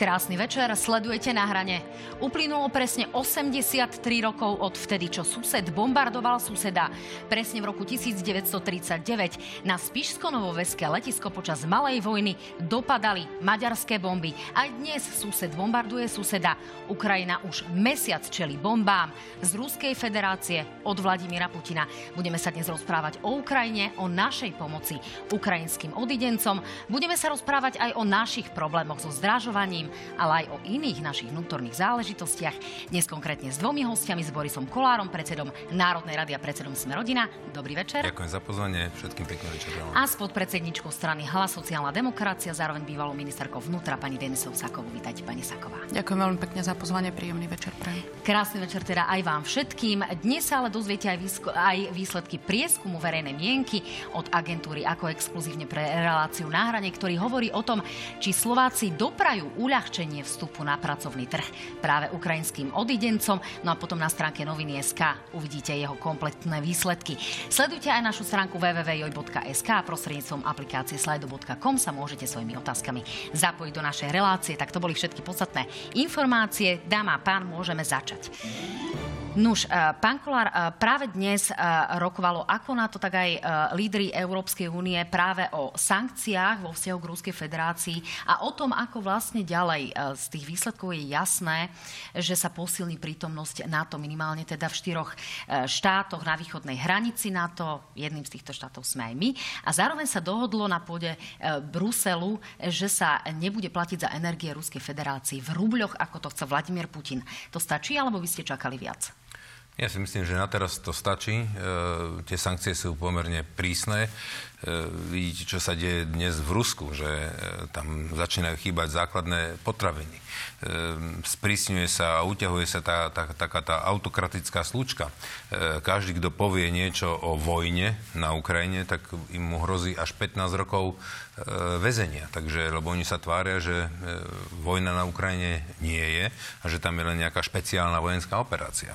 Krásny večer, sledujete na hrane. Uplynulo presne 83 rokov od vtedy, čo sused bombardoval suseda. Presne v roku 1939 na Spišsko-Novoveské letisko počas Malej vojny dopadali maďarské bomby. Aj dnes sused bombarduje suseda. Ukrajina už mesiac čeli bombám z Ruskej federácie od Vladimíra Putina. Budeme sa dnes rozprávať o Ukrajine, o našej pomoci ukrajinským odidencom. Budeme sa rozprávať aj o našich problémoch so zdražovaním, ale aj o iných našich vnútorných záležitostiach. Dnes konkrétne s dvomi hostiami, s Borisom Kolárom, predsedom Národnej rady a predsedom Sme rodina. Dobrý večer. Ďakujem za pozvanie, všetkým pekný večer. A s podpredsedničkou strany Hlas sociálna demokracia, zároveň bývalou ministerkou vnútra pani Denisov Sakovú. Vítajte, pani Saková. Ďakujem veľmi pekne za pozvanie, príjemný večer pre. Krásny večer teda aj vám všetkým. Dnes sa ale dozviete aj, výsko- aj výsledky prieskumu verejnej mienky od agentúry ako exkluzívne pre reláciu na hrane, ktorý hovorí o tom, či Slováci doprajú uľahčenie vstupu na pracovný trh práve ukrajinským odidencom. No a potom na stránke noviny.sk uvidíte jeho kompletné výsledky. Sledujte aj našu stránku www.joj.sk a prostredníctvom aplikácie slido.com sa môžete svojimi otázkami zapojiť do našej relácie. Tak to boli všetky podstatné informácie. Dáma a pán, môžeme začať. Nuž, e, pán Kolár, e, práve dnes e, rokovalo ako na to, tak aj lídry Európskej únie práve o sankciách vo vzťahu k Ruskej federácii a o tom, ako vlastne ďalej z tých výsledkov je jasné, že sa posilní prítomnosť NATO minimálne teda v štyroch štátoch na východnej hranici NATO. Jedným z týchto štátov sme aj my. A zároveň sa dohodlo na pôde Bruselu, že sa nebude platiť za energie Ruskej federácii v rubľoch, ako to chce Vladimír Putin. To stačí, alebo by ste čakali viac? Ja si myslím, že na teraz to stačí. E, tie sankcie sú pomerne prísne. E, vidíte, čo sa deje dnes v Rusku, že e, tam začínajú chýbať základné potraviny. E, sprísňuje sa a uťahuje sa tá, tá, taká tá autokratická slučka. Každý, kto povie niečo o vojne na Ukrajine, tak im mu hrozí až 15 rokov väzenia. Takže, lebo oni sa tvária, že vojna na Ukrajine nie je a že tam je len nejaká špeciálna vojenská operácia.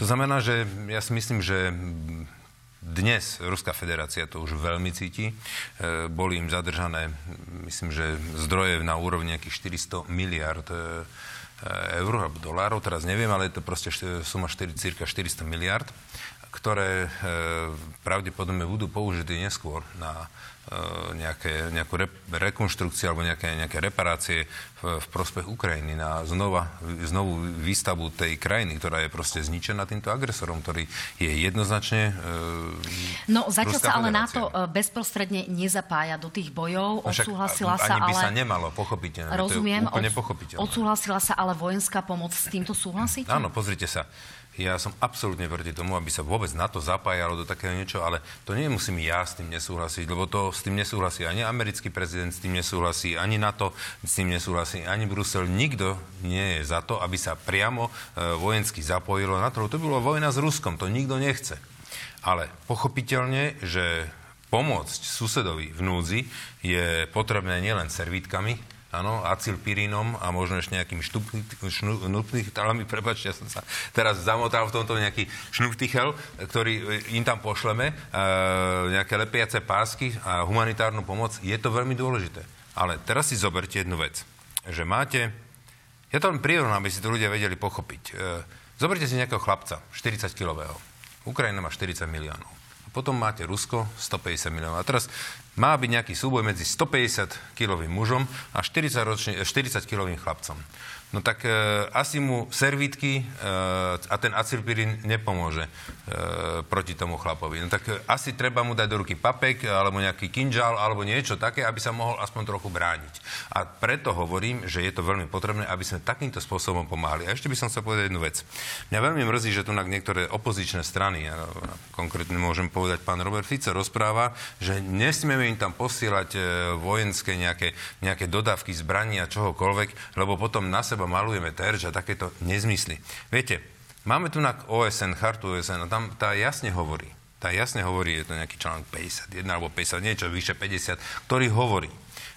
To znamená, že ja si myslím, že dnes Ruská federácia to už veľmi cíti. E, boli im zadržané, myslím, že zdroje na úrovni nejakých 400 miliard e, eur alebo dolárov, teraz neviem, ale je to proste suma 4, cirka 400 miliard, ktoré e, pravdepodobne budú použité neskôr na E, nejaké, nejakú re, rekonštrukciu alebo nejaké, nejaké reparácie v, v prospech Ukrajiny na znova, znovu výstavu tej krajiny, ktorá je proste zničená týmto agresorom, ktorý je jednoznačne e, No zatiaľ sa ale na to e, bezprostredne nezapája do tých bojov. Však, odsúhlasila sa ale... by sa nemalo, pochopiteľne. Rozumiem. To je úplne pochopiteľné. Odsúhlasila sa ale vojenská pomoc. S týmto súhlasíte? Áno, pozrite sa. Ja som absolútne proti tomu, aby sa vôbec na to zapájalo do takého niečo, ale to nemusím ja s tým nesúhlasiť, lebo to s tým nesúhlasí ani americký prezident, s tým nesúhlasí ani NATO, s tým nesúhlasí ani Brusel. Nikto nie je za to, aby sa priamo e, vojensky zapojilo na to. To bolo vojna s Ruskom, to nikto nechce. Ale pochopiteľne, že pomôcť susedovi v núdzi je potrebné nielen servítkami, áno, acylpirinom a možno ešte nejakým šnuptichtalami, prepačte, ja som sa teraz zamotal v tomto nejaký šnuptichel, ktorý im tam pošleme, e, nejaké lepiace pásky a humanitárnu pomoc, je to veľmi dôležité. Ale teraz si zoberte jednu vec, že máte, ja to len prirovnám, aby si to ľudia vedeli pochopiť. E, zoberte si nejakého chlapca, 40-kilového. Ukrajina má 40 miliónov. Potom máte Rusko, 150 miliónov. A teraz má byť nejaký súboj medzi 150-kilovým mužom a 40-kilovým chlapcom no tak e, asi mu servítky e, a ten acylpirín nepomôže e, proti tomu chlapovi. No tak e, asi treba mu dať do ruky papek, alebo nejaký kinžal, alebo niečo také, aby sa mohol aspoň trochu brániť. A preto hovorím, že je to veľmi potrebné, aby sme takýmto spôsobom pomáhali. A ešte by som chcel povedať jednu vec. Mňa veľmi mrzí, že tu niektoré opozičné strany, ja konkrétne môžem povedať, pán Robert Fico rozpráva, že nesmieme im tam posielať e, vojenské nejaké, nejaké dodávky zbraní a čohokoľvek, lebo potom na seba seba malujeme terč a takéto nezmysly. Viete, máme tu na OSN, chartu OSN a tam tá jasne hovorí, tá jasne hovorí, je to nejaký článok 51 alebo 50, niečo vyše 50, ktorý hovorí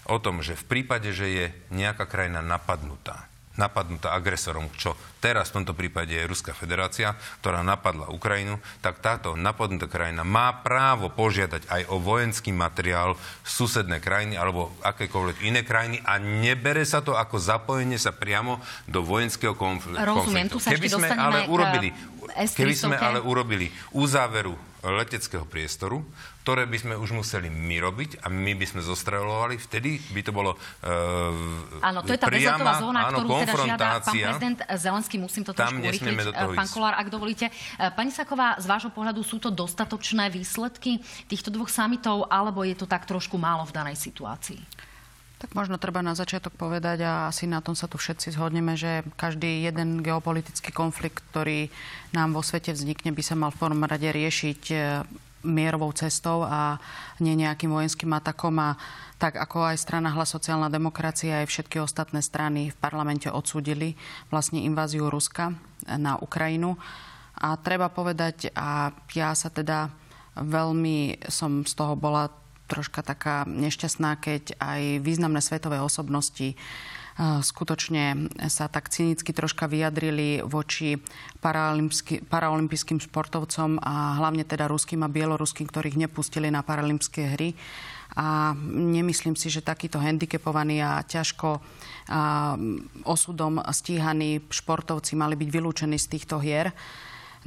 o tom, že v prípade, že je nejaká krajina napadnutá, napadnutá agresorom, čo teraz v tomto prípade je Ruská federácia, ktorá napadla Ukrajinu, tak táto napadnutá krajina má právo požiadať aj o vojenský materiál susedné krajiny alebo akékoľvek iné krajiny a nebere sa to ako zapojenie sa priamo do vojenského konfliktu. Rozumiem, tu sa keby sme ale urobili, keby sme ale urobili uzáveru leteckého priestoru, ktoré by sme už museli my robiť a my by sme zostrelovali, vtedy by to bolo uh, Áno, to je tá bezetová zóna, áno, ktorú teda žiada pán prezident Zelenský, musím to trošku urychliť, pán Kolár, ak dovolíte. E, pani Saková, z vášho pohľadu sú to dostatočné výsledky týchto dvoch samitov, alebo je to tak trošku málo v danej situácii? Tak možno treba na začiatok povedať a asi na tom sa tu všetci zhodneme, že každý jeden geopolitický konflikt, ktorý nám vo svete vznikne, by sa mal v prvom rade riešiť e, mierovou cestou a nie nejakým vojenským atakom a tak ako aj strana Hlas sociálna demokracia aj všetky ostatné strany v parlamente odsúdili vlastne inváziu Ruska na Ukrajinu. A treba povedať, a ja sa teda veľmi som z toho bola troška taká nešťastná, keď aj významné svetové osobnosti skutočne sa tak cynicky troška vyjadrili voči paralympijským športovcom a hlavne teda ruským a bieloruským, ktorých nepustili na paralympské hry. A nemyslím si, že takýto handicapovaní a ťažko a osudom stíhaní športovci mali byť vylúčení z týchto hier.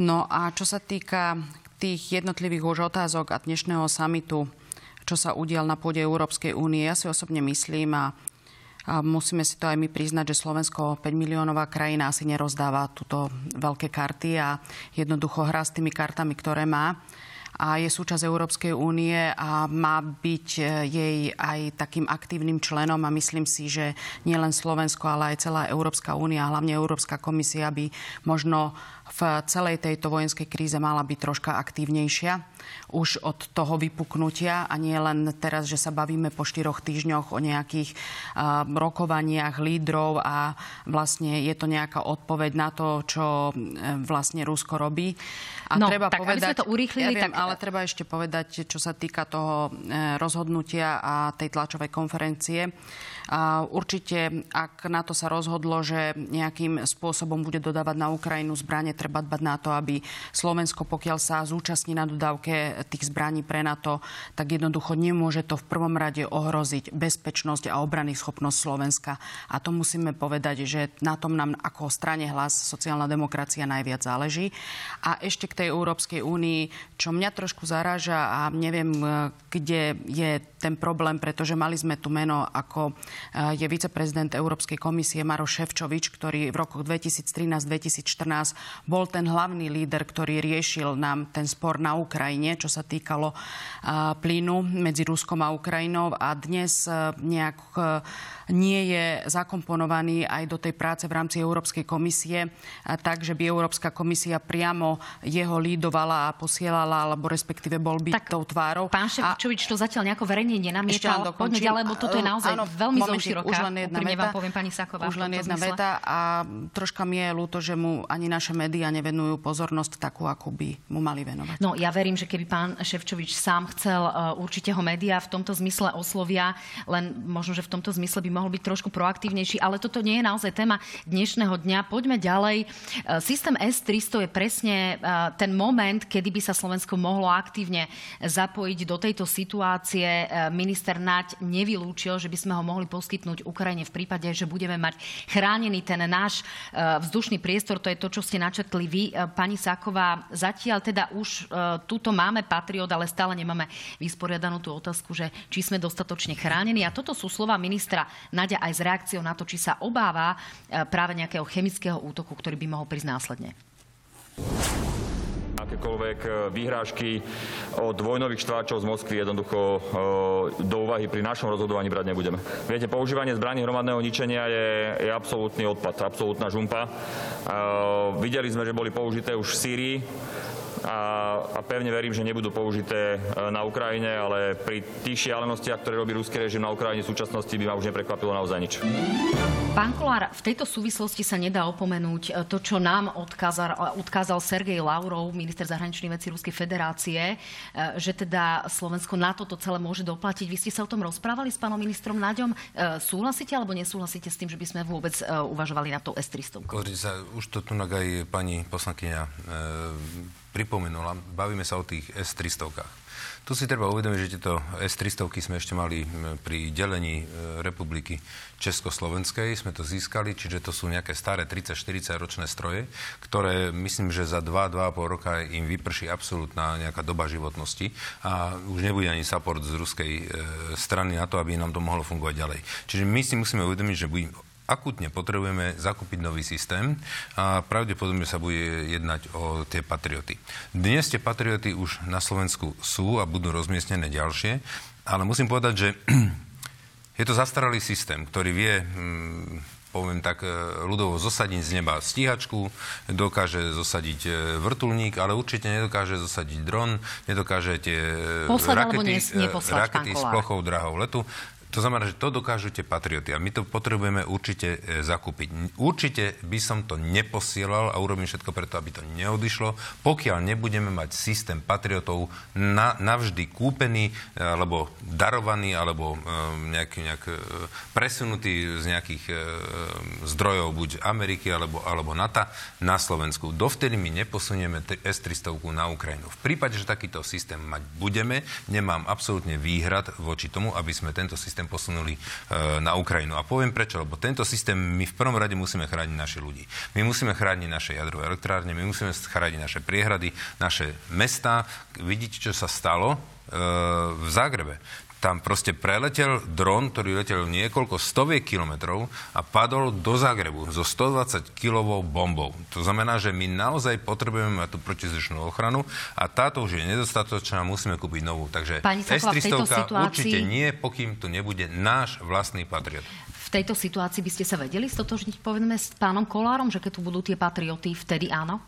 No a čo sa týka tých jednotlivých už otázok a dnešného samitu, čo sa udial na pôde Európskej únie, ja si osobne myslím a a musíme si to aj my priznať, že Slovensko 5 miliónová krajina asi nerozdáva túto veľké karty a jednoducho hrá s tými kartami, ktoré má. A je súčasť Európskej únie a má byť e, jej aj takým aktívnym členom a myslím si, že nielen Slovensko, ale aj celá Európska únia, hlavne Európska komisia by možno v celej tejto vojenskej kríze mala byť troška aktívnejšia už od toho vypuknutia a nie len teraz, že sa bavíme po štyroch týždňoch o nejakých uh, rokovaniach lídrov a vlastne je to nejaká odpoveď na to, čo uh, vlastne Rusko robí. A no, treba tak povedať, aby sme to urýchlili, ja viem, tak... ale treba ešte povedať, čo sa týka toho rozhodnutia a tej tlačovej konferencie. Určite, ak na to sa rozhodlo, že nejakým spôsobom bude dodávať na Ukrajinu zbranie, treba dbať na to, aby Slovensko, pokiaľ sa zúčastní na dodávke tých zbraní pre NATO, tak jednoducho nemôže to v prvom rade ohroziť bezpečnosť a obrany schopnosť Slovenska. A to musíme povedať, že na tom nám ako strane hlas sociálna demokracia najviac záleží. A ešte k tej Európskej únii, čo mňa trošku zaráža a neviem, kde je ten problém, pretože mali sme tu meno ako je viceprezident Európskej komisie Maro Ševčovič, ktorý v rokoch 2013-2014 bol ten hlavný líder, ktorý riešil nám ten spor na Ukrajine, čo sa týkalo plynu medzi Ruskom a Ukrajinou. A dnes nejak nie je zakomponovaný aj do tej práce v rámci Európskej komisie, tak, že by Európska komisia priamo jeho lídovala a posielala, alebo respektíve bol byť tak, tou tvárou. Pán Ševčovič to zatiaľ nejako verejne nenamietal. Poďme ďalej, lebo toto je naozaj áno, veľmi zoširoká. Už len jedna veta. vám poviem, pani Saková. Už len jedna zmysle. veta a troška mi je ľúto, že mu ani naše médiá nevenujú pozornosť takú, ako by mu mali venovať. No, ja verím, že keby pán Ševčovič sám chcel, uh, určite ho médiá v tomto zmysle oslovia, len možno, že v tomto zmysle by mohol byť trošku proaktívnejší, ale toto nie je naozaj téma dnešného dňa. Poďme ďalej. Uh, systém S-300 je presne uh, ten moment, kedy by sa Slovensko mohlo aktívne zapojiť do tejto situácie. Minister Naď nevylúčil, že by sme ho mohli poskytnúť Ukrajine v prípade, že budeme mať chránený ten náš e, vzdušný priestor. To je to, čo ste načetli vy, e, pani Sáková. Zatiaľ teda už e, túto máme Patriot, ale stále nemáme vysporiadanú tú otázku, že či sme dostatočne chránení. A toto sú slova ministra Nadia aj s reakciou na to, či sa obáva práve nejakého chemického útoku, ktorý by mohol prísť následne akékoľvek e, výhrážky od vojnových štváčov z Moskvy jednoducho e, do úvahy pri našom rozhodovaní brať nebudeme. Viete, používanie zbraní hromadného ničenia je, je absolútny odpad, absolútna žumpa. E, videli sme, že boli použité už v Sýrii a, a pevne verím, že nebudú použité na Ukrajine, ale pri tých šialenostiach, ktoré robí ruský režim na Ukrajine v súčasnosti, by ma už neprekvapilo naozaj nič. Pán Kolár, v tejto súvislosti sa nedá opomenúť e, to, čo nám odkázal, odkázal Sergej Lavrov, minister zahraničných vecí Ruskej federácie, e, že teda Slovensko na toto celé môže doplatiť. Vy ste sa o tom rozprávali s pánom ministrom Naďom. E, súhlasíte alebo nesúhlasíte s tým, že by sme vôbec uvažovali na to S-300? Pozrite sa, už to tu aj pani poslankyňa e, pripomenula. Bavíme sa o tých S-300. Tu si treba uvedomiť, že tieto S-300 sme ešte mali pri delení e, republiky Československej, sme to získali, čiže to sú nejaké staré 30-40 ročné stroje, ktoré myslím, že za 2-2,5 roka im vyprší absolútna nejaká doba životnosti a už nebude ani support z ruskej e, strany na to, aby nám to mohlo fungovať ďalej. Čiže my si musíme uvedomiť, že akutne potrebujeme zakúpiť nový systém a pravdepodobne sa bude jednať o tie patrioty. Dnes tie patrioty už na Slovensku sú a budú rozmiestnené ďalšie, ale musím povedať, že je to zastaralý systém, ktorý vie hm, poviem tak, e, ľudovo zosadiť z neba stíhačku, dokáže zosadiť e, vrtulník, ale určite nedokáže zosadiť dron, nedokáže tie e, Posled, rakety, rakety s plochou drahou letu. To znamená, že to dokážu tie patrioty a my to potrebujeme určite e, zakúpiť. Určite by som to neposielal a urobím všetko preto, aby to neodišlo, pokiaľ nebudeme mať systém patriotov na, navždy kúpený, e, alebo darovaný, alebo e, nejak, nejak presunutý z nejakých zdrojov buď Ameriky alebo, alebo NATO na Slovensku. Dovtedy my neposunieme S-300 na Ukrajinu. V prípade, že takýto systém mať budeme, nemám absolútne výhrad voči tomu, aby sme tento systém posunuli e, na Ukrajinu. A poviem prečo, lebo tento systém my v prvom rade musíme chrániť naši ľudí. My musíme chrániť naše jadrové elektrárne, my musíme chrániť naše priehrady, naše mesta. Vidíte, čo sa stalo e, v Zágrebe tam proste preletel dron, ktorý letel niekoľko stoviek kilometrov a padol do Zagrebu so 120 kilovou bombou. To znamená, že my naozaj potrebujeme mať tú protizdušnú ochranu a táto už je nedostatočná, musíme kúpiť novú. Takže S-300 situácii... určite nie, pokým tu nebude náš vlastný Patriot. V tejto situácii by ste sa vedeli stotožniť, povedzme, s pánom Kolárom, že keď tu budú tie patrioty, vtedy áno?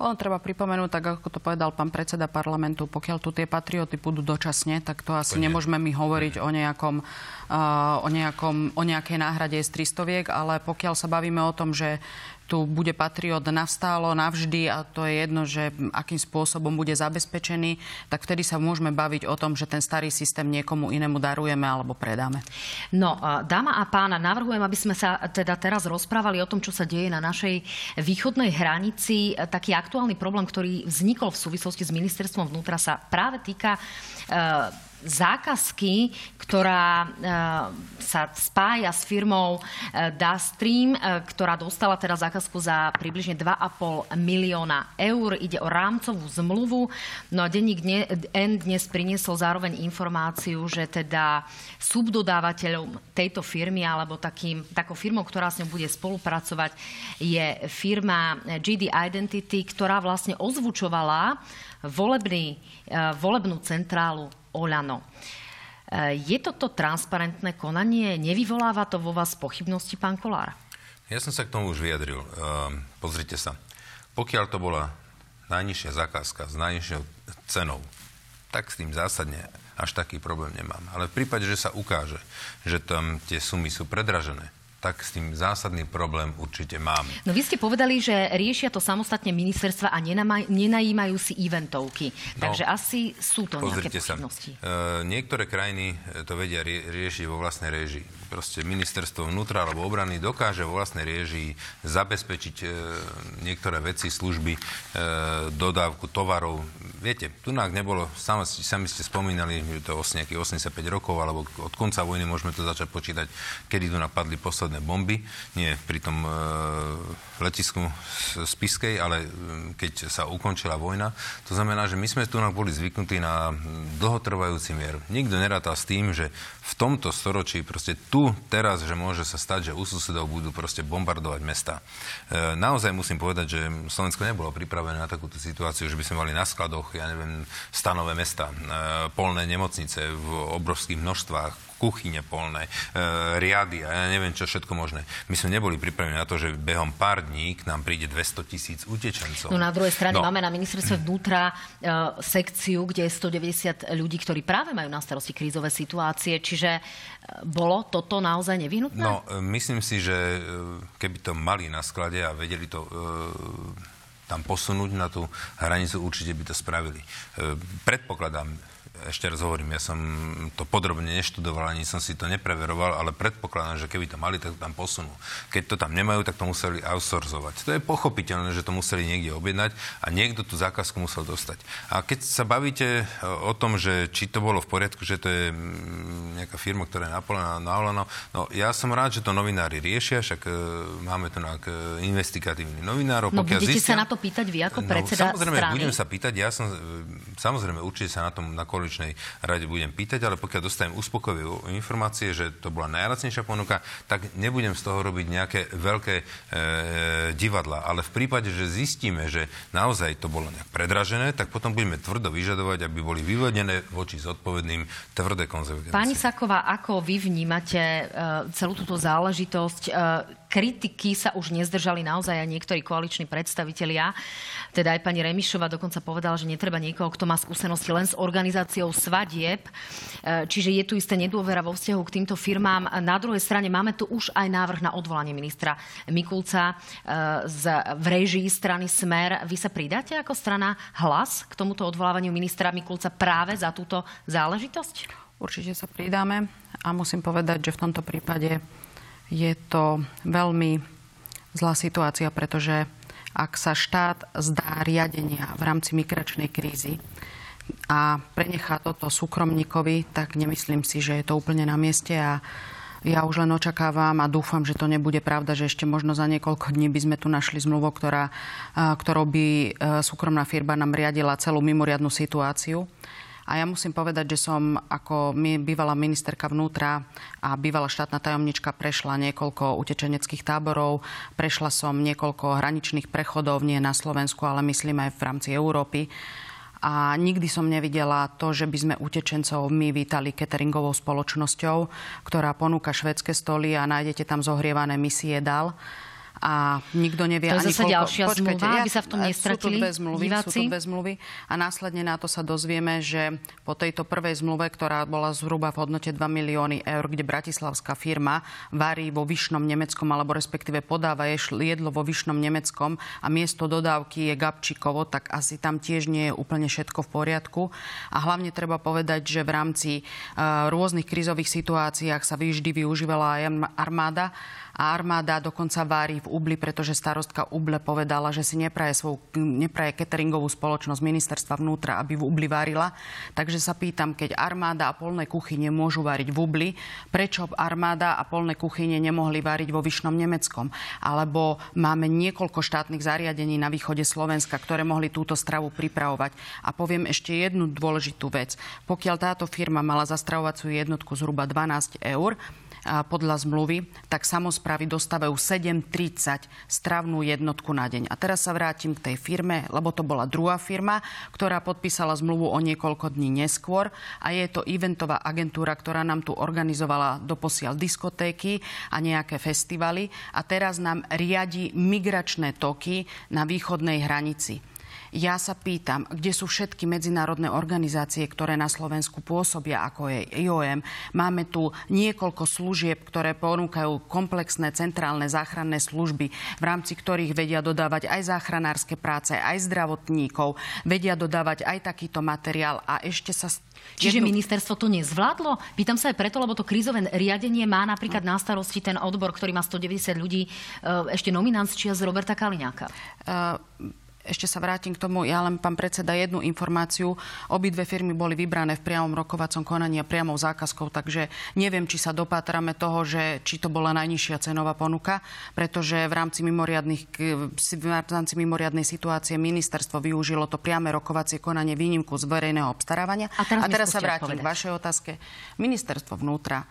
Ono treba pripomenúť, tak ako to povedal pán predseda parlamentu, pokiaľ tu tie patrioty budú dočasne, tak to asi to nemôžeme my hovoriť o nejakom, uh, o, nejakom, o nejakej náhrade z 300 ale pokiaľ sa bavíme o tom, že tu bude Patriot nastálo, navždy a to je jedno, že akým spôsobom bude zabezpečený, tak vtedy sa môžeme baviť o tom, že ten starý systém niekomu inému darujeme alebo predáme. No, dáma a pána, navrhujem, aby sme sa teda teraz rozprávali o tom, čo sa deje na našej východnej hranici. Taký aktuálny problém, ktorý vznikol v súvislosti s ministerstvom vnútra, sa práve týka uh, zákazky, ktorá e, sa spája s firmou e, Dastream, e, ktorá dostala teda zákazku za približne 2,5 milióna eur. Ide o rámcovú zmluvu. No a denník N dnes priniesol zároveň informáciu, že teda subdodávateľom tejto firmy alebo takým, takou firmou, ktorá s ňou bude spolupracovať, je firma GD Identity, ktorá vlastne ozvučovala volebný, volebnú centrálu Oľano. E, je toto transparentné konanie? Nevyvoláva to vo vás pochybnosti, pán Kolár? Ja som sa k tomu už vyjadril. Ehm, pozrite sa. Pokiaľ to bola najnižšia zakázka s najnižšou cenou, tak s tým zásadne až taký problém nemám. Ale v prípade, že sa ukáže, že tam tie sumy sú predražené, tak s tým zásadný problém určite mám. No vy ste povedali, že riešia to samostatne ministerstva a nenajímajú si eventovky. No, Takže asi sú to nejaké pochybnosti. Sa. E, niektoré krajiny to vedia rie- riešiť vo vlastnej réžii. Proste ministerstvo vnútra alebo obrany dokáže vo vlastnej réžii zabezpečiť e, niektoré veci, služby, e, dodávku tovarov. Viete, tu nám nebolo, sami, sami ste spomínali, že to 85 rokov, alebo od konca vojny môžeme to začať počítať, kedy tu napadli posledné posledné bomby, nie pri tom e, letisku Spiskej, ale keď sa ukončila vojna. To znamená, že my sme tu boli zvyknutí na dlhotrvajúci mier. Nikto neráta s tým, že v tomto storočí proste tu, teraz, že môže sa stať, že u susedov budú proste bombardovať mesta. E, naozaj musím povedať, že Slovensko nebolo pripravené na takúto situáciu, že by sme mali na skladoch, ja neviem, stanové mesta, e, polné nemocnice v obrovských množstvách, kuchyne polné, e, riady a ja neviem čo všetko možné. My sme neboli pripravení na to, že behom pár dní k nám príde 200 tisíc utečencov. No na druhej strane no. máme na ministerstve vnútra e, sekciu, kde je 190 ľudí, ktorí práve majú na starosti krízové situácie, čiže e, bolo toto naozaj nevyhnutné? No, myslím si, že keby to mali na sklade a vedeli to tam posunúť na tú hranicu, určite by to spravili. Predpokladám, ešte raz hovorím, ja som to podrobne neštudoval, ani som si to nepreveroval, ale predpokladám, že keby to mali, tak to tam posunú. Keď to tam nemajú, tak to museli outsourcovať. To je pochopiteľné, že to museli niekde objednať a niekto tú zákazku musel dostať. A keď sa bavíte e, o tom, že či to bolo v poriadku, že to je mm, nejaká firma, ktorá je napolená na Olano, no ja som rád, že to novinári riešia, však e, máme tu na investigatívnych novinárov. No budete zistia, sa na to pýtať vy ako no, predseda no, samozrejme, strany? budem sa pýtať, ja som, e, samozrejme, určite sa na tom na koaličnej rade budem pýtať, ale pokiaľ dostanem uspokojivé informácie, že to bola najlacnejšia ponuka, tak nebudem z toho robiť nejaké veľké e, divadla. Ale v prípade, že zistíme, že naozaj to bolo nejak predražené, tak potom budeme tvrdo vyžadovať, aby boli vyvedené voči zodpovedným tvrdé konzekvencie. Pani Saková, ako vy vnímate e, celú túto záležitosť? E, kritiky sa už nezdržali naozaj aj niektorí koaliční predstavitelia. Teda aj pani Remišová dokonca povedala, že netreba niekoho, kto má skúsenosti len s organizáciou svadieb. E, čiže je tu isté nedôvera vo vzťahu k týmto firmám. Na druhej strane máme tu už aj návrh na odvolanie ministra Mikulca e, z, v režii strany Smer. Vy sa pridáte ako strana hlas k tomuto odvolávaniu ministra Mikulca práve za túto záležitosť? Určite sa pridáme a musím povedať, že v tomto prípade je to veľmi zlá situácia, pretože ak sa štát zdá riadenia v rámci migračnej krízy a prenechá toto súkromníkovi, tak nemyslím si, že je to úplne na mieste a ja už len očakávam a dúfam, že to nebude pravda, že ešte možno za niekoľko dní by sme tu našli zmluvu, ktorou by e, súkromná firma nám riadila celú mimoriadnú situáciu. A ja musím povedať, že som ako bývalá ministerka vnútra a bývalá štátna tajomnička prešla niekoľko utečeneckých táborov, prešla som niekoľko hraničných prechodov, nie na Slovensku, ale myslím aj v rámci Európy. A nikdy som nevidela to, že by sme utečencov my vítali cateringovou spoločnosťou, ktorá ponúka švedské stoly a nájdete tam zohrievané misie dal a nikto nevie to je ani zase koľko... ďalšia Počkajte, zmluva, ja, aby sa v tom nestratili sú to dve zmluvy, diváci? Sú to dve zmluvy a následne na to sa dozvieme, že po tejto prvej zmluve, ktorá bola zhruba v hodnote 2 milióny eur, kde bratislavská firma varí vo vyšnom Nemeckom, alebo respektíve podáva jedlo vo vyšnom Nemeckom a miesto dodávky je Gabčíkovo, tak asi tam tiež nie je úplne všetko v poriadku. A hlavne treba povedať, že v rámci uh, rôznych krizových situáciách sa vždy využívala aj armáda a armáda dokonca vári v Ubli, pretože starostka Uble povedala, že si nepraje, svoj, nepraje cateringovú spoločnosť ministerstva vnútra, aby v Ubli varila. Takže sa pýtam, keď armáda a polné kuchyne môžu variť v Ubli, prečo armáda a polné kuchyne nemohli variť vo Vyšnom Nemeckom? Alebo máme niekoľko štátnych zariadení na východe Slovenska, ktoré mohli túto stravu pripravovať. A poviem ešte jednu dôležitú vec. Pokiaľ táto firma mala za stravovaciu jednotku zhruba 12 eur, podľa zmluvy, tak samozprávy dostávajú 7,30 stravnú jednotku na deň. A teraz sa vrátim k tej firme, lebo to bola druhá firma, ktorá podpísala zmluvu o niekoľko dní neskôr a je to eventová agentúra, ktorá nám tu organizovala doposiaľ diskotéky a nejaké festivaly a teraz nám riadi migračné toky na východnej hranici. Ja sa pýtam, kde sú všetky medzinárodné organizácie, ktoré na Slovensku pôsobia, ako je IOM. Máme tu niekoľko služieb, ktoré ponúkajú komplexné centrálne záchranné služby, v rámci ktorých vedia dodávať aj záchranárske práce, aj zdravotníkov, vedia dodávať aj takýto materiál a ešte sa Čiže ministerstvo to nezvládlo? Pýtam sa aj preto, lebo to krízové riadenie má napríklad na starosti ten odbor, ktorý má 190 ľudí, e, ešte nominant z Roberta Kaliňáka. Uh, ešte sa vrátim k tomu, ja len pán predseda jednu informáciu. Obidve firmy boli vybrané v priamom rokovacom konaní a priamou zákazkou, takže neviem, či sa dopátrame toho, že či to bola najnižšia cenová ponuka, pretože v rámci, mimoriadných, v rámci mimoriadnej situácie ministerstvo využilo to priame rokovacie konanie výnimku z verejného obstarávania. A teraz, a teraz sa vrátim povedať. k vašej otázke. Ministerstvo vnútra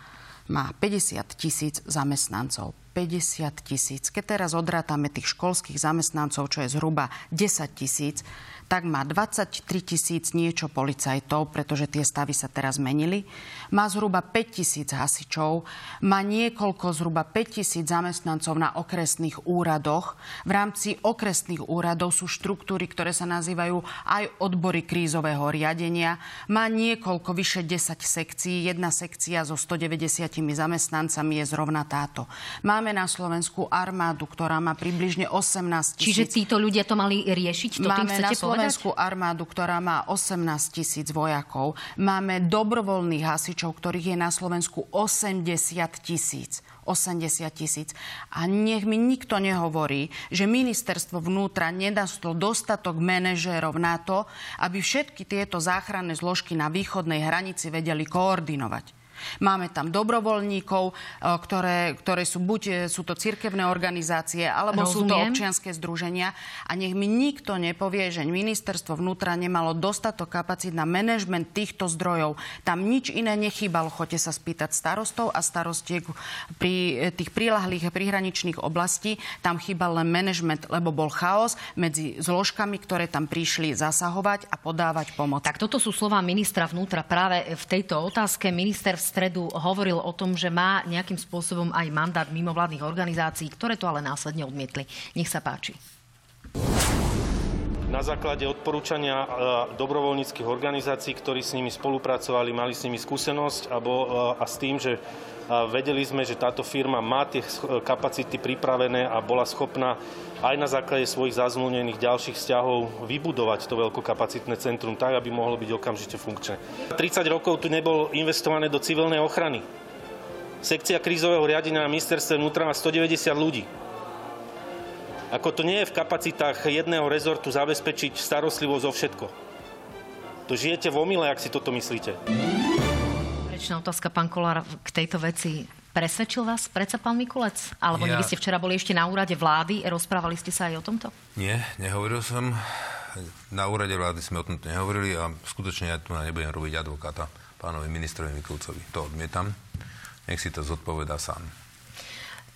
má 50 tisíc zamestnancov. 50 tisíc. Keď teraz odrátame tých školských zamestnancov, čo je zhruba 10 tisíc, tak má 23 tisíc niečo policajtov, pretože tie stavy sa teraz menili. Má zhruba 5 tisíc hasičov, má niekoľko, zhruba 5 tisíc zamestnancov na okresných úradoch. V rámci okresných úradov sú štruktúry, ktoré sa nazývajú aj odbory krízového riadenia. Má niekoľko, vyše 10 sekcií. Jedna sekcia so 190 zamestnancami je zrovna táto. Máme na Slovensku armádu, ktorá má približne 18 tisíc. Čiže títo ľudia to mali riešiť? To Máme tým na povedať? Slovenskú armádu, ktorá má 18 tisíc vojakov. Máme dobrovoľných hasičov, ktorých je na Slovensku 80 tisíc. 80 tisíc. A nech mi nikto nehovorí, že ministerstvo vnútra nedastlo dostatok manažérov na to, aby všetky tieto záchranné zložky na východnej hranici vedeli koordinovať. Máme tam dobrovoľníkov, e, ktoré, ktoré sú buď e, sú to cirkevné organizácie, alebo Rozumiem. sú to občianské združenia. A nech mi nikto nepovie, že ministerstvo vnútra nemalo dostatok kapacít na manažment týchto zdrojov. Tam nič iné nechýbalo. Choďte sa spýtať starostov a starostiek pri e, tých prilahlých prihraničných oblastí. Tam chýbal len manažment, lebo bol chaos medzi zložkami, ktoré tam prišli zasahovať a podávať pomoc. Tak toto sú slova ministra vnútra práve v tejto otázke. Minister v stredu hovoril o tom, že má nejakým spôsobom aj mandát mimovládnych organizácií, ktoré to ale následne odmietli. Nech sa páči. Na základe odporúčania e, dobrovoľníckých organizácií, ktorí s nimi spolupracovali, mali s nimi skúsenosť e, a s tým, že vedeli sme, že táto firma má tie kapacity pripravené a bola schopná aj na základe svojich zazmluvnených ďalších vzťahov vybudovať to veľkokapacitné centrum tak, aby mohlo byť okamžite funkčné. 30 rokov tu nebolo investované do civilnej ochrany. Sekcia krízového riadenia na ministerstve vnútra má 190 ľudí. Ako to nie je v kapacitách jedného rezortu zabezpečiť starostlivosť o všetko. To žijete v omyle, ak si toto myslíte. Záverečná otázka, pán Kolár, k tejto veci. Presvedčil vás predsa pán Mikulec? Alebo ja... vy ste včera boli ešte na úrade vlády, rozprávali ste sa aj o tomto? Nie, nehovoril som. Na úrade vlády sme o tomto nehovorili a skutočne ja tu nebudem robiť advokáta pánovi ministrovi Mikulcovi. To odmietam. Nech si to zodpoveda sám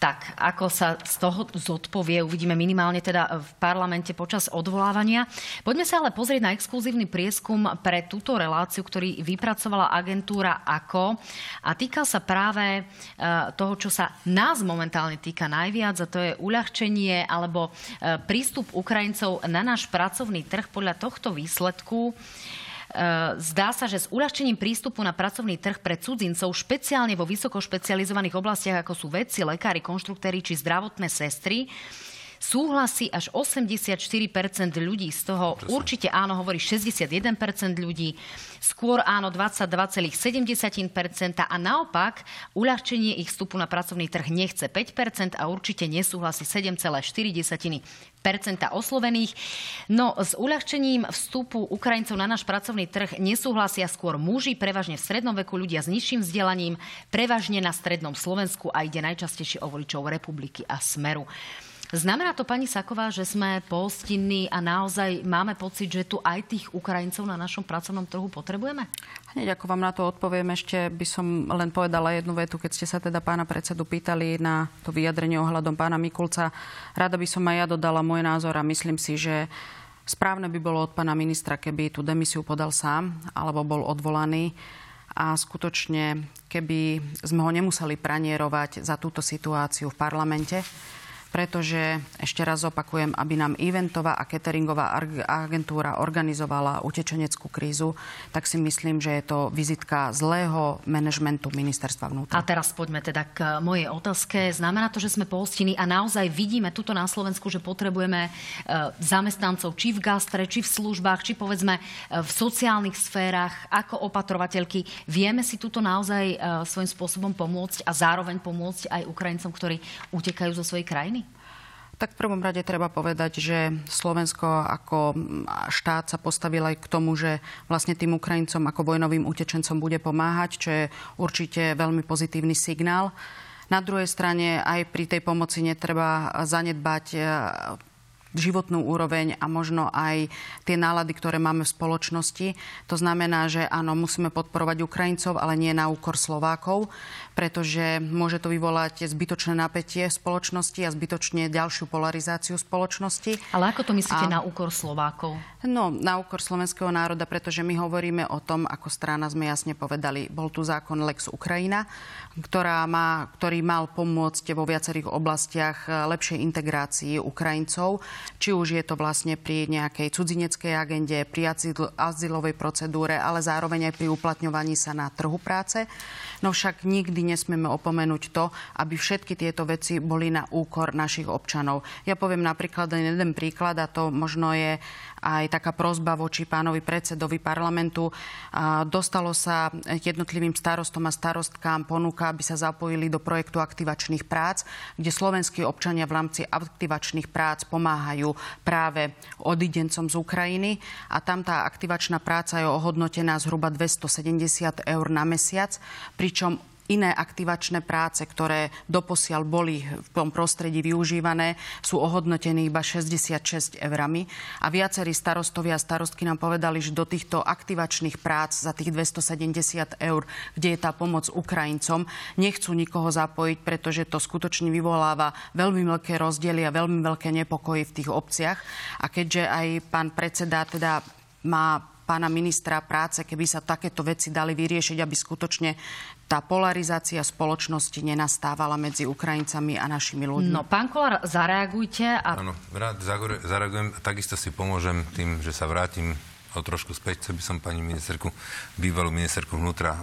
tak ako sa z toho zodpovie, uvidíme minimálne teda v parlamente počas odvolávania. Poďme sa ale pozrieť na exkluzívny prieskum pre túto reláciu, ktorý vypracovala agentúra AKO a týka sa práve e, toho, čo sa nás momentálne týka najviac a to je uľahčenie alebo e, prístup Ukrajincov na náš pracovný trh podľa tohto výsledku. Eh, zdá sa, že s uľahčením prístupu na pracovný trh pre cudzincov, špeciálne vo vysokošpecializovaných oblastiach, ako sú vedci, lekári, konštruktéri či zdravotné sestry, súhlasí až 84% ľudí, z toho Presne. určite áno hovorí 61% ľudí, skôr áno 22,7% a naopak uľahčenie ich vstupu na pracovný trh nechce 5% a určite nesúhlasí 7,4% oslovených. No s uľahčením vstupu Ukrajincov na náš pracovný trh nesúhlasia skôr muži, prevažne v strednom veku ľudia s nižším vzdelaním, prevažne na strednom Slovensku a ide najčastejšie o voličov republiky a smeru. Znamená to, pani Saková, že sme pohostinní a naozaj máme pocit, že tu aj tých Ukrajincov na našom pracovnom trhu potrebujeme? Hneď ako vám na to odpoviem, ešte by som len povedala jednu vetu, keď ste sa teda pána predsedu pýtali na to vyjadrenie ohľadom pána Mikulca. Rada by som aj ja dodala môj názor a myslím si, že správne by bolo od pána ministra, keby tú demisiu podal sám alebo bol odvolaný a skutočne, keby sme ho nemuseli pranierovať za túto situáciu v parlamente, pretože ešte raz opakujem, aby nám eventová a cateringová agentúra organizovala utečeneckú krízu, tak si myslím, že je to vizitka zlého manažmentu ministerstva vnútra. A teraz poďme teda k mojej otázke. Znamená to, že sme pohostení a naozaj vidíme tuto na Slovensku, že potrebujeme e, zamestnancov či v gastre, či v službách, či povedzme e, v sociálnych sférach, ako opatrovateľky. Vieme si tuto naozaj e, svojím spôsobom pomôcť a zároveň pomôcť aj Ukrajincom, ktorí utekajú zo svojej krajiny? Tak v prvom rade treba povedať, že Slovensko ako štát sa postavil aj k tomu, že vlastne tým Ukrajincom ako vojnovým utečencom bude pomáhať, čo je určite veľmi pozitívny signál. Na druhej strane aj pri tej pomoci netreba zanedbať e, životnú úroveň a možno aj tie nálady, ktoré máme v spoločnosti. To znamená, že áno, musíme podporovať Ukrajincov, ale nie na úkor Slovákov, pretože môže to vyvolať zbytočné napätie v spoločnosti a zbytočne ďalšiu polarizáciu spoločnosti. Ale ako to myslíte a... na úkor Slovákov? No, na úkor slovenského národa, pretože my hovoríme o tom, ako strana sme jasne povedali, bol tu zákon Lex Ukrajina, ktorá má, ktorý mal pomôcť vo viacerých oblastiach lepšej integrácii Ukrajincov, či už je to vlastne pri nejakej cudzineckej agende, pri azylovej procedúre, ale zároveň aj pri uplatňovaní sa na trhu práce. No však nikdy nesmieme opomenúť to, aby všetky tieto veci boli na úkor našich občanov. Ja poviem napríklad jeden príklad a to možno je aj taká prozba voči pánovi predsedovi parlamentu. Dostalo sa jednotlivým starostom a starostkám ponuka, aby sa zapojili do projektu aktivačných prác, kde slovenskí občania v rámci aktivačných prác pomáhajú práve odidencom z Ukrajiny a tam tá aktivačná práca je ohodnotená zhruba 270 eur na mesiac, pričom iné aktivačné práce, ktoré doposiaľ boli v tom prostredí využívané, sú ohodnotené iba 66 eurami. A viacerí starostovia a starostky nám povedali, že do týchto aktivačných prác za tých 270 eur, kde je tá pomoc Ukrajincom, nechcú nikoho zapojiť, pretože to skutočne vyvoláva veľmi veľké rozdiely a veľmi veľké nepokoje v tých obciach. A keďže aj pán predseda teda má pána ministra práce, keby sa takéto veci dali vyriešiť, aby skutočne tá polarizácia spoločnosti nenastávala medzi Ukrajincami a našimi ľuďmi. No, pán Kolár, zareagujte. A... Áno, rád zareagujem. Takisto si pomôžem tým, že sa vrátim o trošku späť. Chcel by som pani ministerku, bývalú ministerku vnútra, e,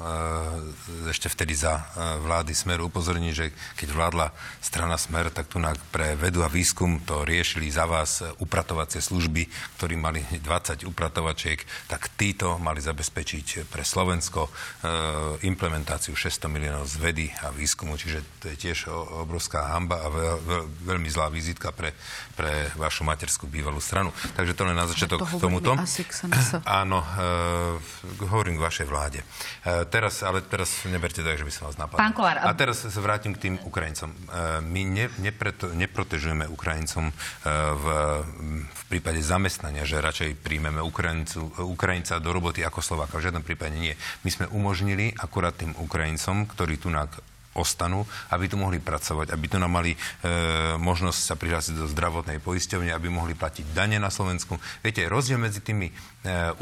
ešte vtedy za e, vlády Smeru upozorniť, že keď vládla strana Smer, tak tu pre vedu a výskum to riešili za vás upratovacie služby, ktorí mali 20 upratovačiek, tak títo mali zabezpečiť pre Slovensko e, implementáciu 600 miliónov z vedy a výskumu, čiže to je tiež obrovská hamba a veľ, veľ, veľmi zlá vizitka pre, pre vašu materskú bývalú stranu. Takže to len na začiatok k tomuto. Asi Áno, e, hovorím k vašej vláde. E, teraz, ale teraz neberte tak, že by som vás napadol. Pán Kolár, a teraz sa vrátim k tým Ukrajincom. E, my ne, nepreto, neprotežujeme Ukrajincom e, v, v prípade zamestnania, že radšej príjmeme Ukrajincu, Ukrajinca do roboty ako Slováka. V žiadnom prípade nie. My sme umožnili akurát tým Ukrajincom, ktorí tu ostanú, aby tu mohli pracovať, aby tu nám mali e, možnosť sa prihlásiť do zdravotnej poisťovne, aby mohli platiť dane na Slovensku. Viete, rozdiel medzi tými e,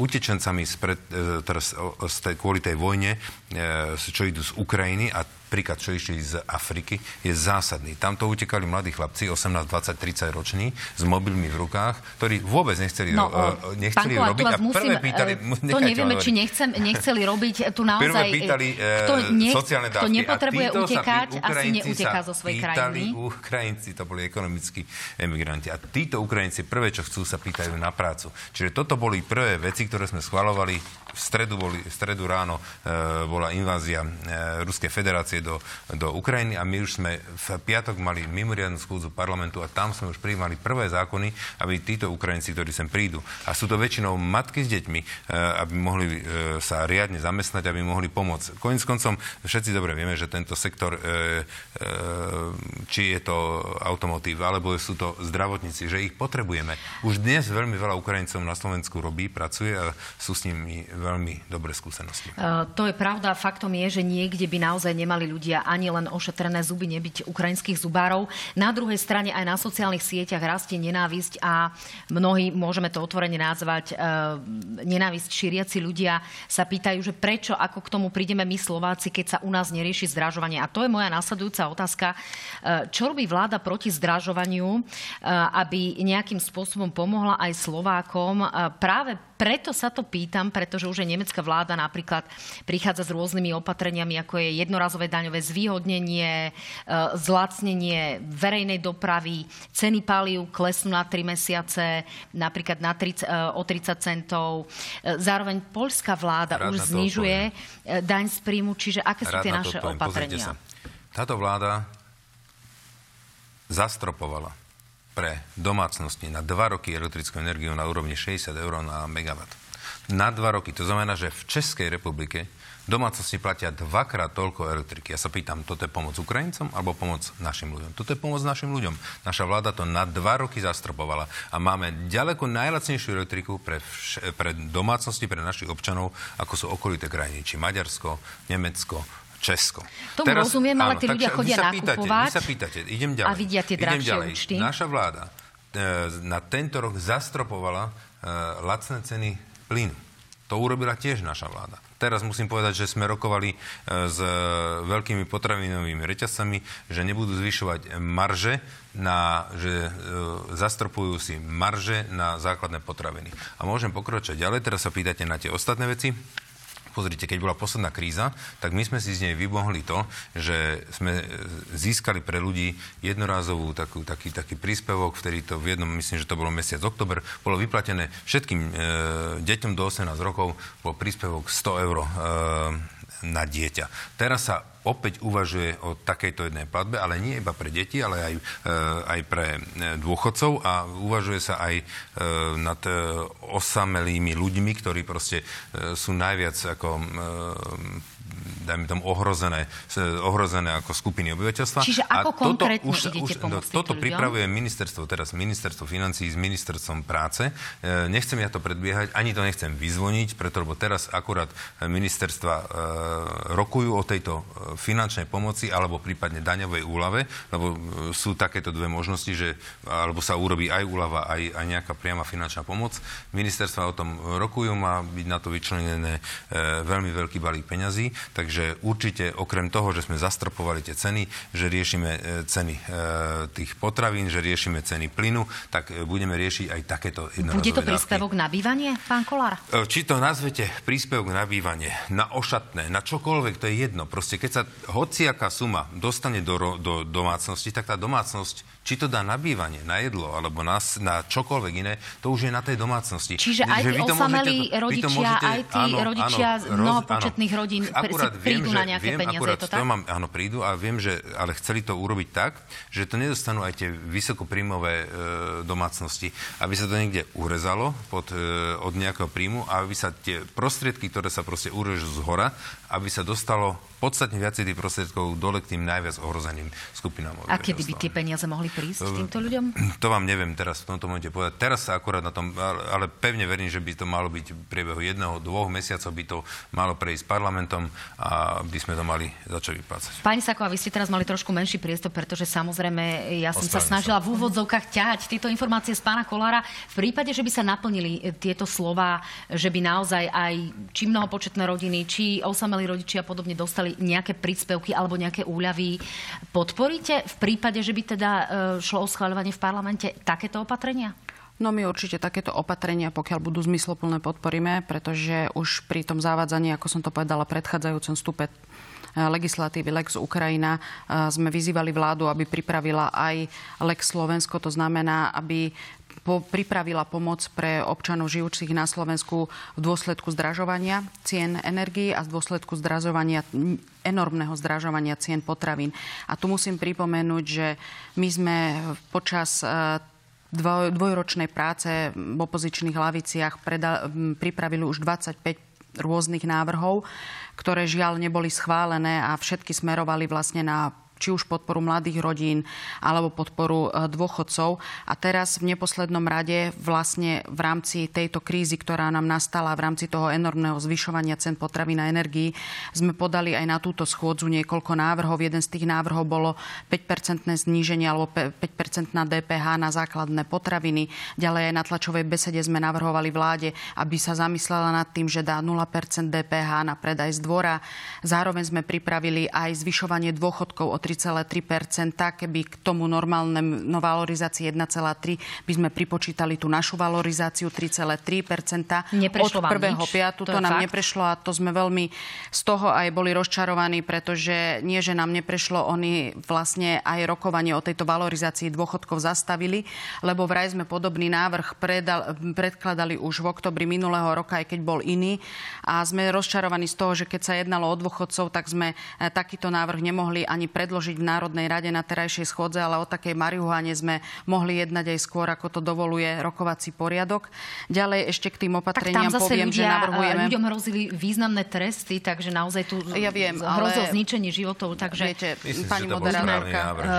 utečencami spred, e, teraz, o, z tej, kvôli tej vojne, e, čo idú z Ukrajiny a príklad, čo išli z Afriky, je zásadný. Tamto utekali mladí chlapci, 18, 20, 30 roční, s mobilmi v rukách, ktorí vôbec nechceli, no, ro- e, nechceli pán robiť. A musím, prvé pýtali, to nevieme, či nechcem, nechceli robiť tu naozaj... Prvé pýtali kto, nech, sociálne dávky. Kto nepotrebuje utekať, asi neuteká zo svojej krajiny. Ukrajinci, to boli ekonomickí emigranti. A títo Ukrajinci prvé, čo chcú, sa pýtajú na prácu. Čiže toto boli prvé veci, ktoré sme schvalovali. V stredu, boli, v stredu ráno e, bola invázia e, Ruskej federácie do, do Ukrajiny a my už sme v piatok mali mimoriadnu schôdzu parlamentu a tam sme už prijímali prvé zákony, aby títo Ukrajinci, ktorí sem prídu, a sú to väčšinou matky s deťmi, eh, aby mohli eh, sa riadne zamestnať, aby mohli pomôcť. Koniec koncom všetci dobre vieme, že tento sektor, eh, či je to automotív, alebo sú to zdravotníci, že ich potrebujeme. Už dnes veľmi veľa Ukrajincov na Slovensku robí, pracuje a sú s nimi veľmi dobré skúsenosti. Uh, to je pravda. Faktom je, že niekde by naozaj nemali ľudia ani len ošetrené zuby nebyť ukrajinských zubárov. Na druhej strane aj na sociálnych sieťach rastie nenávisť a mnohí, môžeme to otvorene nazvať, e, nenávisť šíriaci ľudia sa pýtajú, že prečo, ako k tomu prídeme my Slováci, keď sa u nás nerieši zdražovanie. A to je moja následujúca otázka. E, čo robí vláda proti zdražovaniu, e, aby nejakým spôsobom pomohla aj Slovákom práve preto sa to pýtam, pretože už aj nemecká vláda napríklad prichádza s rôznymi opatreniami, ako je jednorazové daňové zvýhodnenie, e, zlacnenie verejnej dopravy, ceny palív klesnú na 3 mesiace, napríklad na 30, e, o 30 centov. E, zároveň poľská vláda Rád už znižuje daň z príjmu, čiže aké sú Rád tie naše opatrenia? Táto vláda zastropovala pre domácnosti na 2 roky elektrickú energiu na úrovni 60 eur na megawatt. na dva roky. To znamená, že v Českej republike domácnosti platia dvakrát toľko elektriky. Ja sa pýtam, toto je pomoc Ukrajincom alebo pomoc našim ľuďom? Toto je pomoc našim ľuďom. Naša vláda to na dva roky zastropovala a máme ďaleko najlacnejšiu elektriku pre, vš- pre domácnosti, pre našich občanov, ako sú okolité krajiny, či Maďarsko, Nemecko, Česko. Tomu Teraz, rozumiem, ale tí ľudia chodia vy sa nakupovať pýtate, vy sa pýtate, idem ďalej. A vidia tie drahšie účty. Naša vláda e, na tento rok zastropovala e, lacné ceny plynu. To urobila tiež naša vláda. Teraz musím povedať, že sme rokovali e, s veľkými potravinovými reťazcami, že nebudú zvyšovať marže, na, že zastropujú si marže na základné potraviny. A môžem pokročiť ďalej, teraz sa pýtate na tie ostatné veci. Pozrite, keď bola posledná kríza, tak my sme si z nej vybohli to, že sme získali pre ľudí jednorázovú takú, taký, taký príspevok, ktorý to v jednom, myslím, že to bolo mesiac oktober, bolo vyplatené všetkým e, deťom do 18 rokov, bol príspevok 100 eur e, na dieťa. Teraz sa opäť uvažuje o takejto jednej platbe, ale nie iba pre deti, ale aj, e, aj pre e, dôchodcov a uvažuje sa aj e, nad osamelými ľuďmi, ktorí proste sú najviac ako dajme tomu, ohrozené, ohrozené ako skupiny obyvateľstva. Čiže ako a konkrétne toto, už, idete už, pomôcť Toto ľuďom? pripravuje ministerstvo, teraz ministerstvo financí s ministerstvom práce. E, nechcem ja to predbiehať, ani to nechcem vyzvoniť, preto, lebo teraz akurát ministerstva e, rokujú o tejto e, finančnej pomoci alebo prípadne daňovej úlave, lebo sú takéto dve možnosti, že alebo sa urobí aj úlava, aj, aj nejaká priama finančná pomoc. Ministerstva o tom rokujú, má byť na to vyčlenené veľmi veľký balík peňazí, takže určite okrem toho, že sme zastropovali tie ceny, že riešime e, ceny e, tých potravín, že riešime ceny plynu, tak e, budeme riešiť aj takéto Bude to príspevok na bývanie, pán Kolár? Či to nazvete príspevok na bývanie, na ošatné, na čokoľvek, to je jedno. Proste keď sa hociaká suma dostane do, do domácnosti, tak tá domácnosť či to dá na bývanie, na jedlo, alebo na, na čokoľvek iné, to už je na tej domácnosti. Čiže aj tí osamelí rodičia, môžete, aj tí áno, rodičia áno, z mnohopočetných rodín akurát prídu viem, na nejaké viem, peniaze, je to tak? Mám, áno, prídu a viem, že ale chceli to urobiť tak, že to nedostanú aj tie vysokopríjmové e, domácnosti, aby sa to niekde urezalo pod, e, od nejakého príjmu a aby sa tie prostriedky, ktoré sa proste urežú z hora, aby sa dostalo podstatne viacej tých prostriedkov dole k tým najviac ohrozeným skupinám. A kedy by tie peniaze mohli prísť týmto ľuďom? To vám neviem teraz v tomto momente povedať. Teraz sa akorát na tom, ale pevne verím, že by to malo byť v priebehu jedného, dvoch mesiacov by to malo prejsť parlamentom a by sme to mali začať vyplácať. Pani Saková, vy ste teraz mali trošku menší priestor, pretože samozrejme ja som sa snažila sa. v úvodzovkách ťahať tieto informácie z pána Kolára. V prípade, že by sa naplnili e, tieto slova, že by naozaj aj či mnohopočetné rodiny, či osamelí rodičia podobne dostali nejaké príspevky alebo nejaké úľavy, podporíte v prípade, že by teda e, šlo o schváľovanie v parlamente takéto opatrenia? No my určite takéto opatrenia, pokiaľ budú zmysloplné, podporíme, pretože už pri tom zavádzaní, ako som to povedala, predchádzajúcom stupe e, legislatívy Lex Ukrajina e, sme vyzývali vládu, aby pripravila aj Lex Slovensko, to znamená, aby pripravila pomoc pre občanov žijúcich na Slovensku v dôsledku zdražovania cien energii a v dôsledku zdražovania enormného zdražovania cien potravín. A tu musím pripomenúť, že my sme počas e, dvoj, dvojročnej práce v opozičných laviciach preda, pripravili už 25 rôznych návrhov, ktoré žiaľ neboli schválené a všetky smerovali vlastne na či už podporu mladých rodín alebo podporu e, dôchodcov. A teraz v neposlednom rade vlastne v rámci tejto krízy, ktorá nám nastala v rámci toho enormného zvyšovania cen potravín a energií, sme podali aj na túto schôdzu niekoľko návrhov. Jeden z tých návrhov bolo 5-percentné zníženie alebo 5-percentná DPH na základné potraviny. Ďalej aj na tlačovej besede sme navrhovali vláde, aby sa zamyslela nad tým, že dá 0% DPH na predaj z dvora. Zároveň sme pripravili aj zvyšovanie dôchodkov o 3,3 keby k tomu normálnemu valorizácii 1,3 by sme pripočítali tú našu valorizáciu 3,3 Neprešlo od 1.5. To, to nám fakt. neprešlo a to sme veľmi z toho aj boli rozčarovaní, pretože nie, že nám neprešlo, oni vlastne aj rokovanie o tejto valorizácii dôchodkov zastavili, lebo vraj sme podobný návrh predal, predkladali už v oktobri minulého roka, aj keď bol iný. A sme rozčarovaní z toho, že keď sa jednalo o dôchodcov, tak sme eh, takýto návrh nemohli ani predložiť predložiť v Národnej rade na terajšej schôdze, ale o takej marihuane sme mohli jednať aj skôr, ako to dovoluje rokovací poriadok. Ďalej ešte k tým opatreniam poviem, ľudia, že navrhujeme... ľuďom hrozili významné tresty, takže naozaj tu ja viem, hrozilo ale... zničenie životov. Takže... Viete, Myslím, pani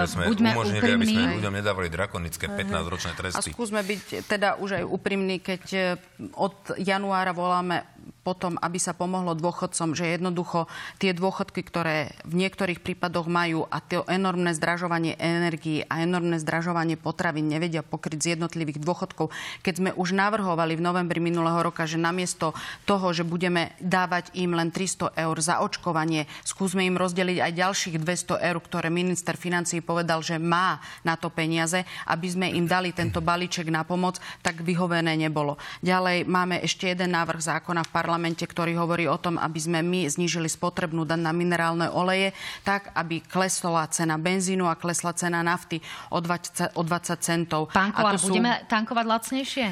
sme buďme umožnili, úprimní. aby sme ľuďom nedávali drakonické 15-ročné tresty. A skúsme byť teda už aj úprimní, keď od januára voláme potom, aby sa pomohlo dôchodcom, že jednoducho tie dôchodky, ktoré v niektorých prípadoch majú a to enormné zdražovanie energii a enormné zdražovanie potravín nevedia pokryť z jednotlivých dôchodkov. Keď sme už navrhovali v novembri minulého roka, že namiesto toho, že budeme dávať im len 300 eur za očkovanie, skúsme im rozdeliť aj ďalších 200 eur, ktoré minister financí povedal, že má na to peniaze, aby sme im dali tento balíček na pomoc, tak vyhovené nebolo. Ďalej máme ešte jeden návrh zákona v parlamente parlamente, ktorý hovorí o tom, aby sme my znížili spotrebnú daň na minerálne oleje, tak, aby klesla cena benzínu a klesla cena nafty o 20, o 20 centov. Pán Kolár, sú... budeme tankovať lacnejšie?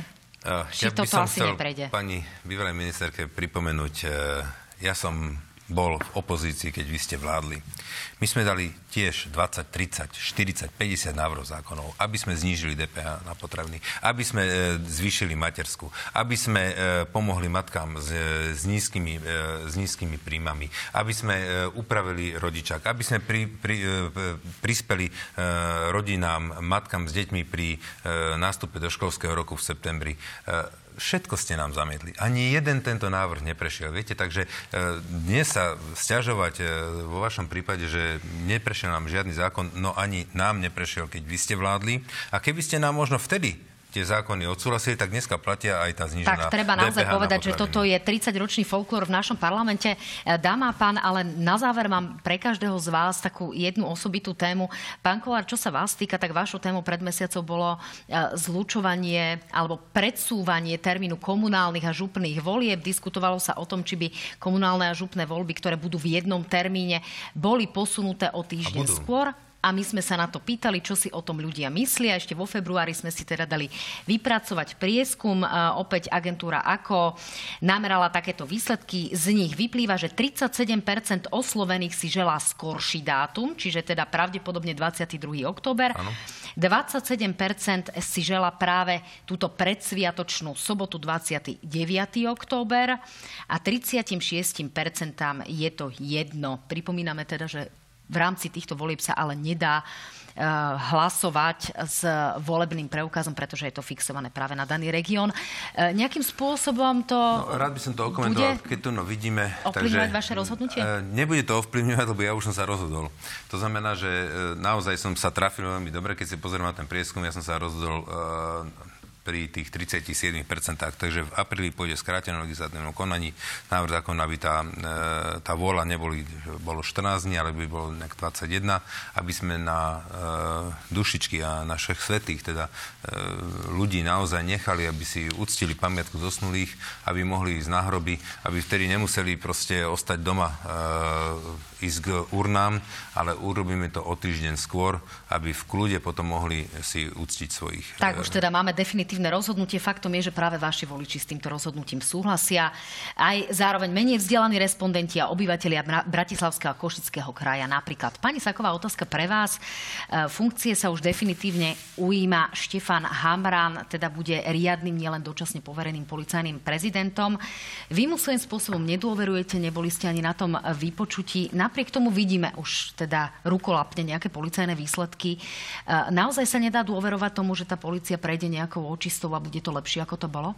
Uh, ja by som asi chcel neprejde. pani bývalej ministerke pripomenúť, uh, ja som bol v opozícii, keď vy ste vládli. My sme dali tiež 20, 30, 40, 50 návrhov zákonov, aby sme znížili DPH na potraviny, aby sme e, zvýšili matersku, aby sme e, pomohli matkám s, s, nízkymi, e, s nízkymi príjmami, aby sme e, upravili rodičák, aby sme pri, pri, e, prispeli e, rodinám, matkám s deťmi pri e, nástupe do školského roku v septembri. E, všetko ste nám zamietli. Ani jeden tento návrh neprešiel. Viete, takže e, dnes sa stiažovať e, vo vašom prípade, že neprešiel nám žiadny zákon, no ani nám neprešiel, keď vy ste vládli. A keby ste nám možno vtedy tie zákony odsúhlasili, tak dneska platia aj tá znižená Tak treba naozaj DPH povedať, na že toto je 30-ročný folklór v našom parlamente. E, dáma pán, ale na záver mám pre každého z vás takú jednu osobitú tému. Pán Kolár, čo sa vás týka, tak vašou tému pred mesiacom bolo e, zlučovanie alebo predsúvanie termínu komunálnych a župných volieb. Diskutovalo sa o tom, či by komunálne a župné voľby, ktoré budú v jednom termíne, boli posunuté o týždeň skôr a my sme sa na to pýtali, čo si o tom ľudia myslia. Ešte vo februári sme si teda dali vypracovať prieskum. Opäť agentúra AKO namerala takéto výsledky. Z nich vyplýva, že 37% oslovených si želá skorší dátum, čiže teda pravdepodobne 22. október. 27% si žela práve túto predsviatočnú sobotu 29. október a 36% je to jedno. Pripomíname teda, že v rámci týchto volieb sa ale nedá eh, hlasovať s volebným preukazom, pretože je to fixované práve na daný región. Eh, nejakým spôsobom to... No, rád by som to okomentoval, keď to no vidíme. Ovplyvňovať vaše rozhodnutie? Eh, nebude to ovplyvňovať, lebo ja už som sa rozhodol. To znamená, že naozaj som sa trafil veľmi dobre, keď si pozriem na ten prieskum, ja som sa rozhodol pri tých 37%. Takže v apríli pôjde skrátené legislatívnom konaní. Návrh zákona, aby tá, e, tá vôľa neboli, bolo 14 dní, ale by bolo nejak 21, aby sme na e, dušičky a našich svetých, teda e, ľudí naozaj nechali, aby si uctili pamiatku zosnulých, aby mohli ísť na hroby, aby vtedy nemuseli proste ostať doma ísť k urnám, ale urobíme to o týždeň skôr, aby v kľude potom mohli si uctiť svojich. Tak už teda máme definitívne rozhodnutie. Faktom je, že práve vaši voliči s týmto rozhodnutím súhlasia. Aj zároveň menej vzdelaní respondenti a obyvateľia Bratislavského a Košického kraja napríklad. Pani Saková, otázka pre vás. E, funkcie sa už definitívne ujíma Štefan Hamran, teda bude riadnym, nielen dočasne povereným policajným prezidentom. Vy mu svojím spôsobom nedôverujete, neboli ste ani na tom vypočutí. Na napriek tomu vidíme už teda rukolapne nejaké policajné výsledky. E, naozaj sa nedá dôverovať tomu, že tá policia prejde nejakou očistou a bude to lepšie, ako to bolo?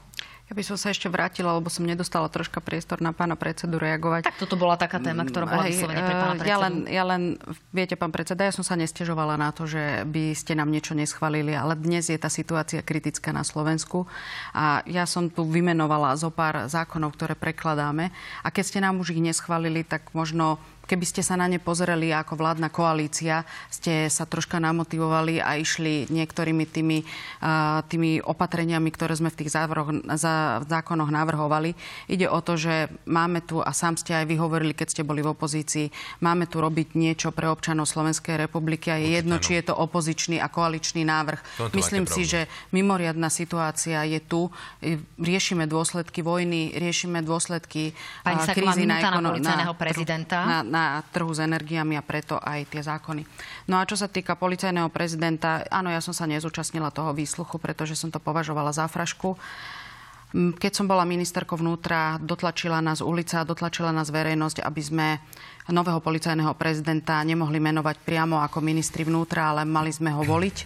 Ja by som sa ešte vrátila, lebo som nedostala troška priestor na pána predsedu reagovať. Tak toto bola taká téma, ktorá bola vyslovene pre pána predsedu. Ja len, ja len, viete, pán predseda, ja som sa nestežovala na to, že by ste nám niečo neschválili, ale dnes je tá situácia kritická na Slovensku a ja som tu vymenovala zo pár zákonov, ktoré prekladáme a keď ste nám už ich neschválili, tak možno keby ste sa na ne pozreli ako vládna koalícia, ste sa troška namotivovali a išli niektorými tými, tými opatreniami, ktoré sme v tých závroch, za, v zákonoch navrhovali. Ide o to, že máme tu, a sám ste aj vyhovorili, keď ste boli v opozícii, máme tu robiť niečo pre občanov Slovenskej republiky a je jedno, či je to opozičný a koaličný návrh. Myslím si, že mimoriadná situácia je tu. Riešime dôsledky vojny, riešime dôsledky Pani krízy na, ekono- na, prezidenta. Na, na na trhu s energiami a preto aj tie zákony. No a čo sa týka policajného prezidenta, áno, ja som sa nezúčastnila toho výsluchu, pretože som to považovala za frašku. Keď som bola ministerkou vnútra, dotlačila nás ulica, dotlačila nás verejnosť, aby sme nového policajného prezidenta nemohli menovať priamo ako ministri vnútra, ale mali sme ho voliť.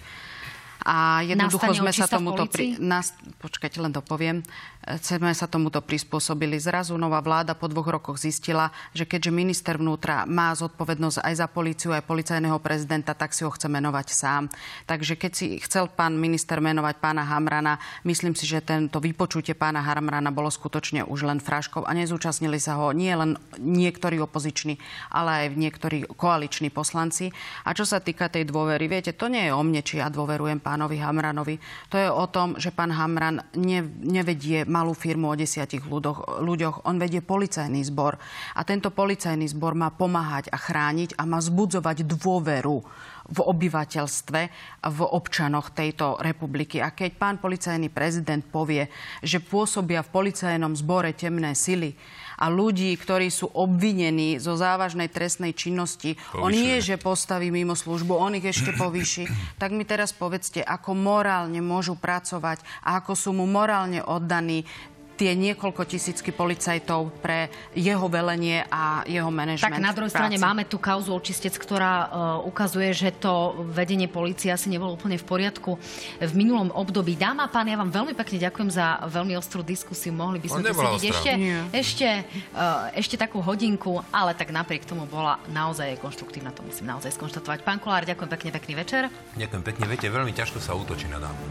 A jednoducho Nastane sme sa tomuto... polícii? nás, počkajte, len dopoviem. Sme sa tomuto prispôsobili. Zrazu nová vláda po dvoch rokoch zistila, že keďže minister vnútra má zodpovednosť aj za políciu, aj policajného prezidenta, tak si ho chce menovať sám. Takže keď si chcel pán minister menovať pána Hamrana, myslím si, že tento vypočutie pána Hamrana bolo skutočne už len fraškou a nezúčastnili sa ho nie len niektorí opoziční, ale aj niektorí koaliční poslanci. A čo sa týka tej dôvery, viete, to nie je o mne, či ja dôverujem pánovi Hamranovi. To je o tom, že pán Hamran ne, nevedie malú firmu o desiatich ľuďoch, ľuďoch. On vedie policajný zbor. A tento policajný zbor má pomáhať a chrániť a má zbudzovať dôveru v obyvateľstve, v občanoch tejto republiky. A keď pán policajný prezident povie, že pôsobia v policajnom zbore temné sily a ľudí, ktorí sú obvinení zo závažnej trestnej činnosti, on nie, že postaví mimo službu, on ich ešte povýši, tak mi teraz povedzte, ako morálne môžu pracovať a ako sú mu morálne oddaní tie niekoľko tisícky policajtov pre jeho velenie a jeho manažment. Tak na druhej strane máme tu kauzu očistec, ktorá uh, ukazuje, že to vedenie policie asi nebolo úplne v poriadku v minulom období. Dáma a pán, ja vám veľmi pekne ďakujem za veľmi ostrú diskusiu. Mohli by sme On tu sedieť ešte, ešte, uh, ešte takú hodinku, ale tak napriek tomu bola naozaj konštruktívna, to musím naozaj skonštatovať. Pán Kolár, ďakujem pekne, pekný večer. Ďakujem pekne. Viete, veľmi ťažko sa útočí na dámu.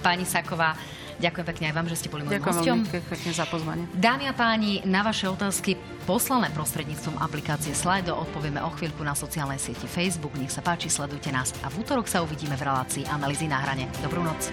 Pani Saková, ďakujem pekne aj vám, že ste boli môjim Ďakujem hosťom. veľmi pekne za pozvanie. Dámy a páni, na vaše otázky poslané prostredníctvom aplikácie Slido odpovieme o chvíľku na sociálnej sieti Facebook. Nech sa páči, sledujte nás a v útorok sa uvidíme v relácii Analýzy na hrane. Dobrú noc.